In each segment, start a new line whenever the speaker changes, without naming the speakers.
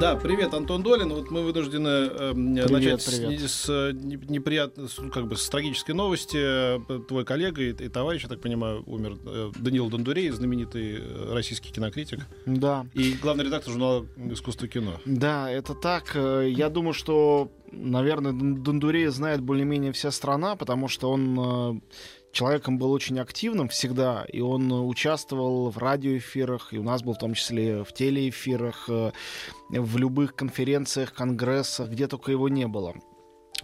Да, привет, Антон Долин. Вот мы вынуждены э,
Привет,
начать
привет.
С, с э, не- неприятной, с, ну, как бы с трагической новости. Твой коллега и, и товарищ, я так понимаю, умер э, Даниил Дондурей, знаменитый э, российский кинокритик
Да.
и главный редактор журнала «Искусство кино».
Да, это так. Э, Я думаю, что, наверное, Дон- Дондурея знает более-менее вся страна, потому что он человеком был очень активным всегда, и он участвовал в радиоэфирах, и у нас был в том числе в телеэфирах, э, в любых конференциях, конгрессах, где только его не было.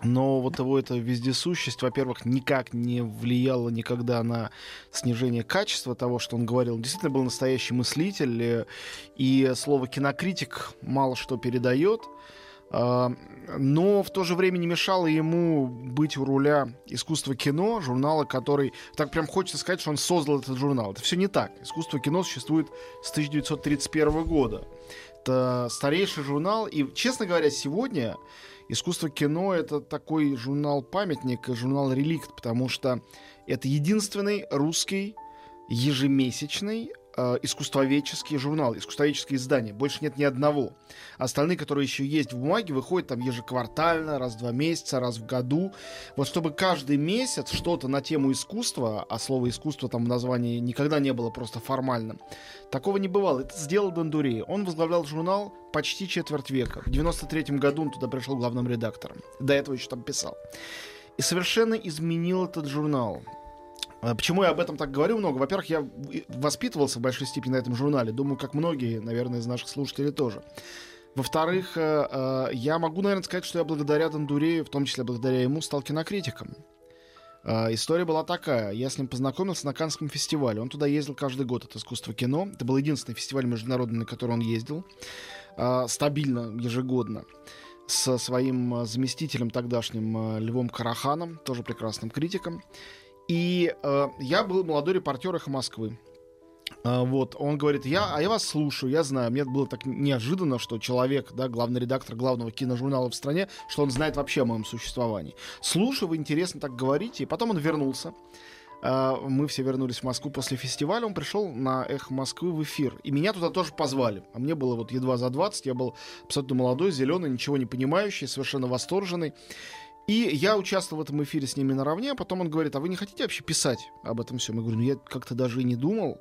Но вот его эта вездесущесть, во-первых, никак не влияла никогда на снижение качества того, что он говорил. Он действительно был настоящий мыслитель, э, и слово кинокритик мало что передает. Но в то же время не мешало ему быть у руля искусства кино, журнала, который... Так прям хочется сказать, что он создал этот журнал. Это все не так. Искусство кино существует с 1931 года. Это старейший журнал. И, честно говоря, сегодня искусство кино это такой журнал-памятник, журнал реликт, потому что это единственный русский ежемесячный э, искусствоведческий журнал, искусствоведческое издание. Больше нет ни одного. Остальные, которые еще есть в бумаге, выходят там ежеквартально, раз в два месяца, раз в году. Вот чтобы каждый месяц что-то на тему искусства, а слово искусство там в названии никогда не было просто формальным, такого не бывало. Это сделал Дондурей. Он возглавлял журнал почти четверть века. В 93 году он туда пришел главным редактором. До этого еще там писал. И совершенно изменил этот журнал. А Почему я об этом так говорю много? Во-первых, я воспитывался в большой степени на этом журнале. Думаю, как многие, наверное, из наших слушателей тоже. Во-вторых, э, э, я могу, наверное, сказать, что я благодаря Дондурею, в том числе благодаря ему, стал кинокритиком. Э, История была такая. Я с ним познакомился на Канском фестивале. Он туда ездил каждый год от искусства кино. Это был единственный фестиваль международный, на который он ездил. Стабильно, ежегодно. Со своим заместителем тогдашним Львом Караханом, тоже прекрасным критиком. И э, я был молодой репортер «Эхо Москвы». А, вот, он говорит, я, а я вас слушаю, я знаю. Мне было так неожиданно, что человек, да, главный редактор главного киножурнала в стране, что он знает вообще о моем существовании. Слушаю, вы интересно так говорите. И потом он вернулся. А, Мы все вернулись в Москву после фестиваля. Он пришел на «Эхо Москвы» в эфир. И меня туда тоже позвали. А мне было вот едва за 20. Я был абсолютно молодой, зеленый, ничего не понимающий, совершенно восторженный. И я участвовал в этом эфире с ними наравне, а потом он говорит, а вы не хотите вообще писать об этом всем? Я говорю, ну я как-то даже и не думал.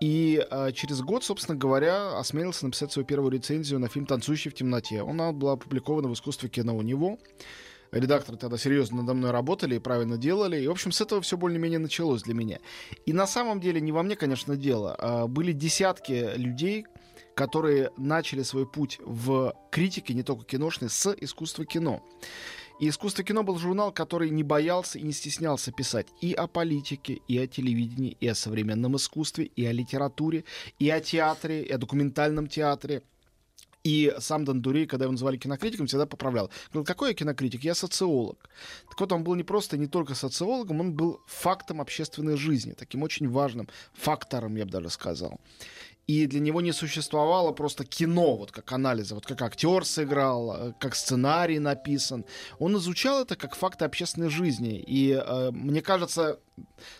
И а, через год, собственно говоря, осмелился написать свою первую рецензию на фильм «Танцующий в темноте». Она была опубликована в искусстве кино у него. Редакторы тогда серьезно надо мной работали и правильно делали. И, в общем, с этого все более-менее началось для меня. И на самом деле не во мне, конечно, дело. А, Были десятки людей, которые начали свой путь в критике, не только киношной, с искусства кино. И «Искусство кино» был журнал, который не боялся и не стеснялся писать и о политике, и о телевидении, и о современном искусстве, и о литературе, и о театре, и о документальном театре. И сам Дондурей, когда его называли кинокритиком, всегда поправлял. Говорил, какой я кинокритик? Я социолог. Так вот, он был не просто не только социологом, он был фактом общественной жизни, таким очень важным фактором, я бы даже сказал. И для него не существовало просто кино, вот как анализа, вот как актер сыграл, э, как сценарий написан. Он изучал это как факты общественной жизни. И э, мне кажется,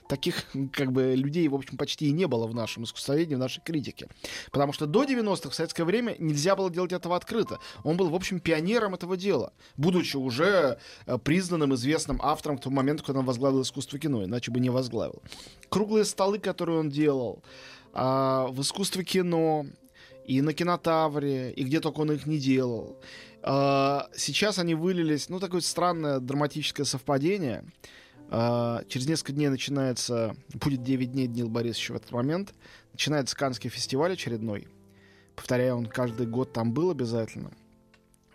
таких как бы людей, в общем, почти и не было в нашем искусствоведении, в нашей критике. Потому что до 90-х в советское время нельзя было делать этого открыто. Он был, в общем, пионером этого дела, будучи уже э, признанным, известным автором к тому моменту, когда он возглавил искусство кино, иначе бы не возглавил. Круглые столы, которые он делал, а, в искусстве кино, и на кинотавре, и где только он их не делал. А, Сейчас они вылились, ну, такое странное драматическое совпадение. А, Через несколько дней начинается, будет 9 дней Днил Борисовича в этот момент, начинается Каннский фестиваль очередной. Повторяю, он каждый год там был обязательно.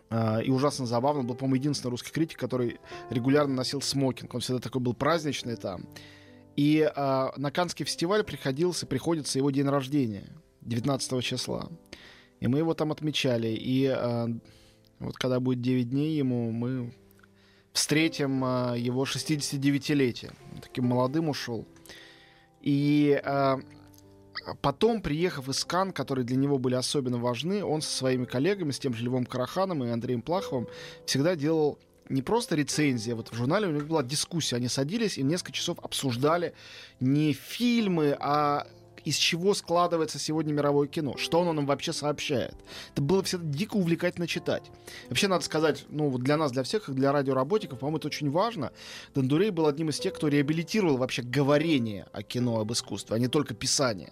А, И ужасно забавно, был, по-моему, единственный русский критик, который регулярно носил смокинг. Он всегда такой был праздничный там. И а, на Каннский фестиваль приходился, приходится его день рождения, 19 числа. И мы его там отмечали. И а, вот когда будет 9 дней ему, мы встретим э, его 69-летие. Таким молодым ушел. И э, потом, приехав из Кан, которые для него были особенно важны, он со своими коллегами, с тем же Львом Караханом и Андреем Плаховым, всегда делал не просто рецензия, вот в журнале у них была дискуссия, они садились и несколько часов обсуждали не фильмы, а из чего складывается сегодня мировое кино, что оно нам вообще сообщает. Это было всегда дико увлекательно читать. Вообще, надо сказать, ну, вот для нас, для всех, для радиоработников, по-моему, это очень важно. Дондурей был одним из тех, кто реабилитировал вообще говорение о кино, об искусстве, а не только писание.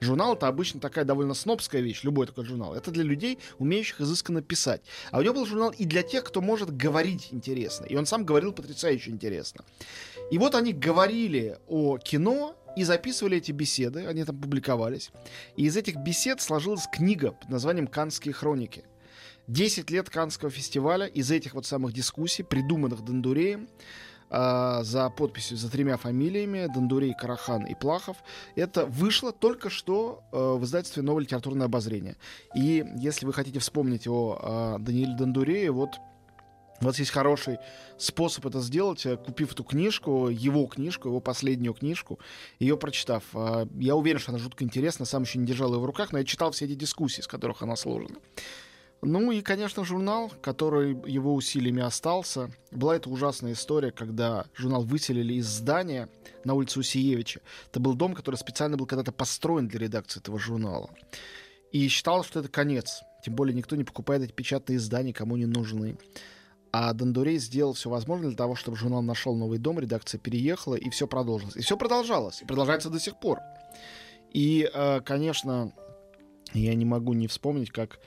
Журнал это обычно такая довольно снобская вещь, любой такой журнал. Это для людей, умеющих изысканно писать. А у него был журнал и для тех, кто может говорить интересно. И он сам говорил потрясающе интересно. И вот они говорили о кино и записывали эти беседы, они там публиковались. И из этих бесед сложилась книга под названием «Канские хроники». Десять лет Канского фестиваля из этих вот самых дискуссий, придуманных Дондуреем, э, за подписью, за тремя фамилиями, Дондурей, Карахан и Плахов, это вышло только что э, в издательстве «Новое литературное обозрение». И если вы хотите вспомнить о э, Данииле Дондурее, вот у вас есть хороший способ это сделать, э, купив эту книжку, его книжку, его последнюю книжку, ее прочитав. А, я уверен, что она жутко интересна, сам еще не держал ее в руках, но я читал все эти дискуссии, из которых она сложена. Ну и, конечно, журнал, который его усилиями остался. Была эта ужасная история, когда журнал выселили из здания на улице Усиевича. Это был дом, который специально был когда-то построен для редакции этого журнала. И считалось, что это конец. Тем более никто не покупает эти печатные издания, кому не нужны. А Дондурей сделал все возможное для того, чтобы журнал нашел новый дом, редакция переехала, и все продолжилось. И все продолжалось, и продолжается до сих пор. И, э, конечно, я не могу не вспомнить, как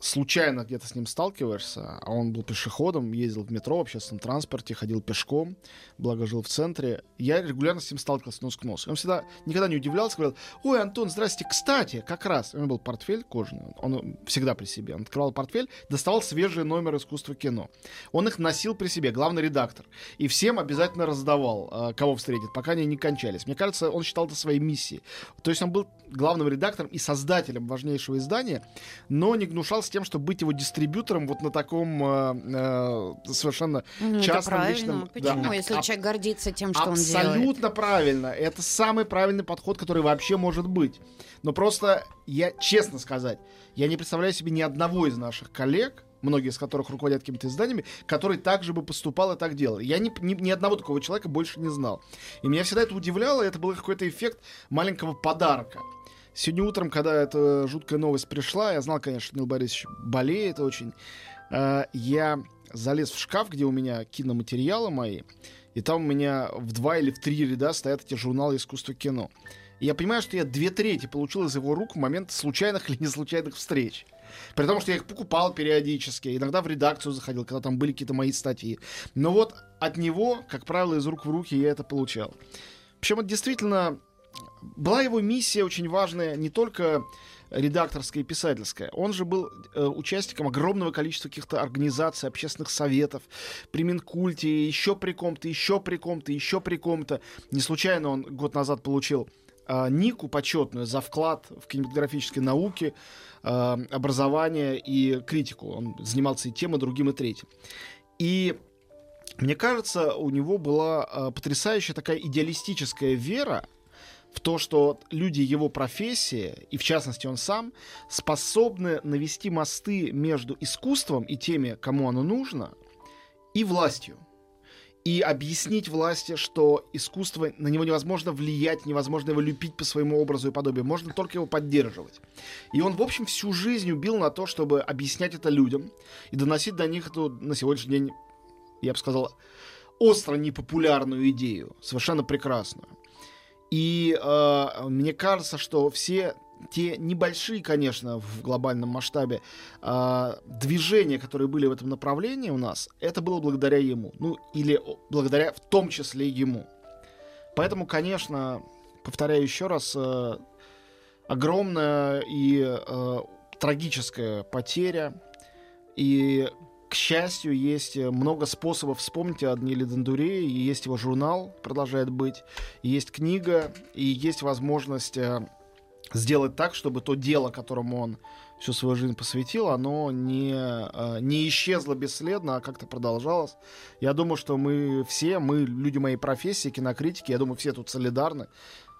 случайно где-то с ним сталкиваешься, а он был пешеходом, ездил в метро, в общественном транспорте, ходил пешком, благо жил в центре. Я регулярно с ним сталкивался нос к носу. Он всегда никогда не удивлялся, говорил, ой, Антон, здрасте, кстати, как раз. У него был портфель кожаный, он всегда при себе. Он открывал портфель, доставал свежие номеры искусства кино. Он их носил при себе, главный редактор. И всем обязательно раздавал, э, кого встретит, пока они не кончались. Мне кажется, он считал это своей миссией. То есть он был главным редактором и создателем важнейшего издания, но не гнушался с тем, чтобы быть его дистрибьютором вот на таком э, э, совершенно
Ну, это
частном
правильно.
личном...
Почему?
Да.
Если
А-
человек гордится тем, что он делает.
Абсолютно правильно. Это самый правильный подход, который вообще может быть. Но просто я, честно сказать, я не представляю себе ни одного из наших коллег, многие из которых руководят какими-то изданиями, который так же бы поступал и так делал. Я ни, ни, ни одного такого человека больше не знал. И меня всегда это удивляло, и это был какой-то эффект маленького подарка. Сегодня утром, когда эта жуткая новость пришла, я знал, конечно, Нил Борисович болеет очень. Э, Я залез в шкаф, где у меня киноматериалы мои, и там у меня в два или в три ряда стоят эти журналы искусства кино. И я понимаю, что я две трети получил из его рук в момент случайных или не случайных встреч. При том, что я их покупал периодически, иногда в редакцию заходил, когда там были какие-то мои статьи. Но вот от него, как правило, из рук в руки я это получал. Причем это действительно была его миссия очень важная не только редакторская и писательская. Он же был э, участником огромного количества каких-то организаций, общественных советов, при Минкульте, еще при ком-то, еще при ком-то, еще при ком-то. Не случайно он год назад получил э, Нику почетную за вклад в кинематографические науки, э, образование и критику. Он занимался и тем, и другим, и третьим. И мне кажется, у него была э, потрясающая такая идеалистическая вера в то, что люди его профессии, и в частности он сам, способны навести мосты между искусством и теми, кому оно нужно, и властью. И объяснить власти, что искусство, на него невозможно влиять, невозможно его любить по своему образу и подобию, можно только его поддерживать. И он, в общем, всю жизнь убил на то, чтобы объяснять это людям и доносить до них эту, на сегодняшний день, я бы сказал, остро непопулярную идею, совершенно прекрасную. И э, мне кажется, что все те небольшие, конечно, в глобальном масштабе э, движения, которые были в этом направлении у нас, это было благодаря ему. Ну, или благодаря в том числе ему. Поэтому, конечно, повторяю еще раз, э, огромная и э, трагическая потеря. И, к счастью, есть много способов вспомнить о Данииле Дондуре, и есть его журнал, продолжает быть, есть книга, и есть возможность э, сделать так, чтобы то дело, которому он всю свою жизнь посвятил, оно не, э, не исчезло бесследно, а как-то продолжалось. Я думаю, что мы все, мы люди моей профессии, кинокритики, я думаю, все тут солидарны.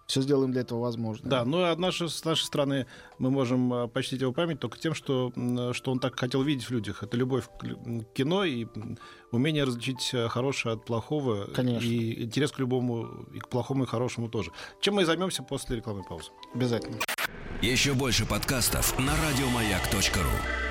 Все сделаем для этого возможно.
Да, ну а наши, с нашей стороны мы можем э, почтить его память только тем, что, что он так хотел видеть в людях. Это любовь к кино и умение различить э, хорошее от плохого.
Конечно.
И интерес к любому, и к плохому, и к хорошему тоже. Чем мы и займемся после рекламной паузы.
Обязательно.
Еще больше подкастов на радиомаяк.ру